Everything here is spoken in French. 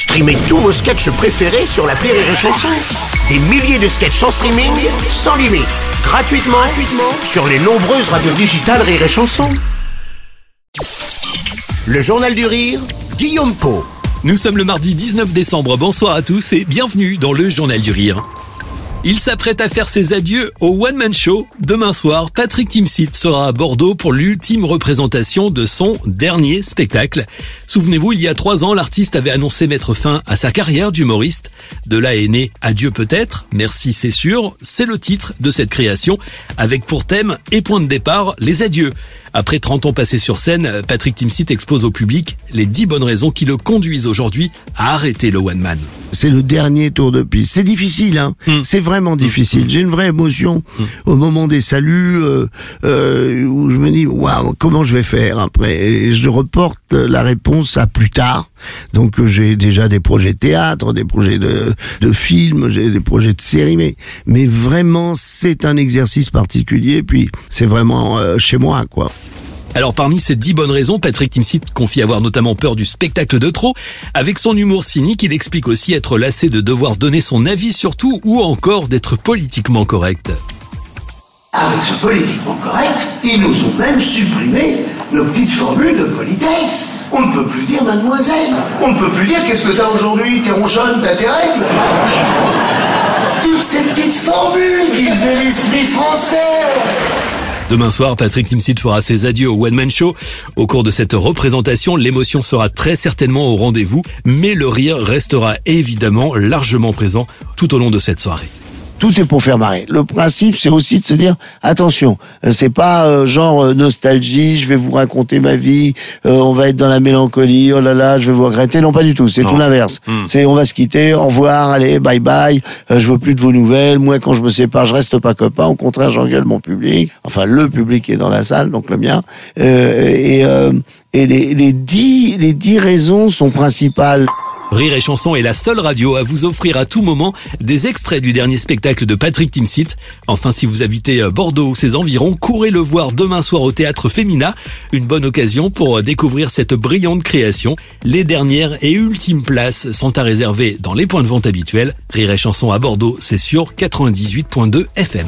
Streamez tous vos sketchs préférés sur la Rire et Chanson. Des milliers de sketchs en streaming, sans limite, gratuitement, sur les nombreuses radios digitales Rire et Chanson. Le Journal du Rire, Guillaume Po. Nous sommes le mardi 19 décembre, bonsoir à tous et bienvenue dans le Journal du Rire. Il s'apprête à faire ses adieux au One Man Show. Demain soir, Patrick Timsit sera à Bordeaux pour l'ultime représentation de son dernier spectacle. Souvenez-vous, il y a trois ans, l'artiste avait annoncé mettre fin à sa carrière d'humoriste. De là est né Adieu peut-être, merci c'est sûr, c'est le titre de cette création, avec pour thème et point de départ les adieux. Après 30 ans passés sur scène, Patrick Timsit expose au public les 10 bonnes raisons qui le conduisent aujourd'hui à arrêter le one man. C'est le dernier tour de piste. C'est difficile, hein. Hmm. C'est vraiment difficile. J'ai une vraie émotion au moment des saluts euh, euh, où je me dis waouh comment je vais faire après? Et je reporte la réponse à plus tard. Donc euh, j'ai déjà des projets de théâtre, des projets de, de films, j'ai des projets de séries, mais mais vraiment c'est un exercice particulier. Puis c'est vraiment euh, chez moi quoi. Alors parmi ces 10 bonnes raisons, Patrick Timsit confie avoir notamment peur du spectacle de trop. Avec son humour cynique, il explique aussi être lassé de devoir donner son avis sur tout ou encore d'être politiquement correct. Avec ce politiquement correct, ils nous ont même supprimé nos petites formules de politesse. On ne peut plus dire mademoiselle. On ne peut plus dire qu'est-ce que t'as aujourd'hui, t'es ronchonne, t'as tes règles. Toutes ces petites formules qui faisaient l'esprit français. Demain soir, Patrick Timsit fera ses adieux au One Man Show. Au cours de cette représentation, l'émotion sera très certainement au rendez-vous, mais le rire restera évidemment largement présent tout au long de cette soirée. Tout est pour faire marrer. Le principe, c'est aussi de se dire attention, euh, c'est pas euh, genre euh, nostalgie, je vais vous raconter ma vie, euh, on va être dans la mélancolie, oh là là, je vais vous regretter. Non, pas du tout. C'est tout l'inverse. C'est on va se quitter, au revoir, allez, bye bye. euh, je veux plus de vos nouvelles. Moi, quand je me sépare, je reste pas copain. Au contraire, j'engueule mon public. Enfin, le public qui est dans la salle, donc le mien. Euh, et euh, et les, les dix les dix raisons sont principales. Rire et Chanson est la seule radio à vous offrir à tout moment des extraits du dernier spectacle de Patrick Timsit. Enfin, si vous habitez euh, Bordeaux ou ses environs, courez le voir demain soir au Théâtre Femina. Une bonne occasion pour euh, découvrir cette brillante création. Les dernières et ultimes places sont à réserver dans les points de vente habituels. Rire et Chanson à Bordeaux, c'est sur 98.2 FM.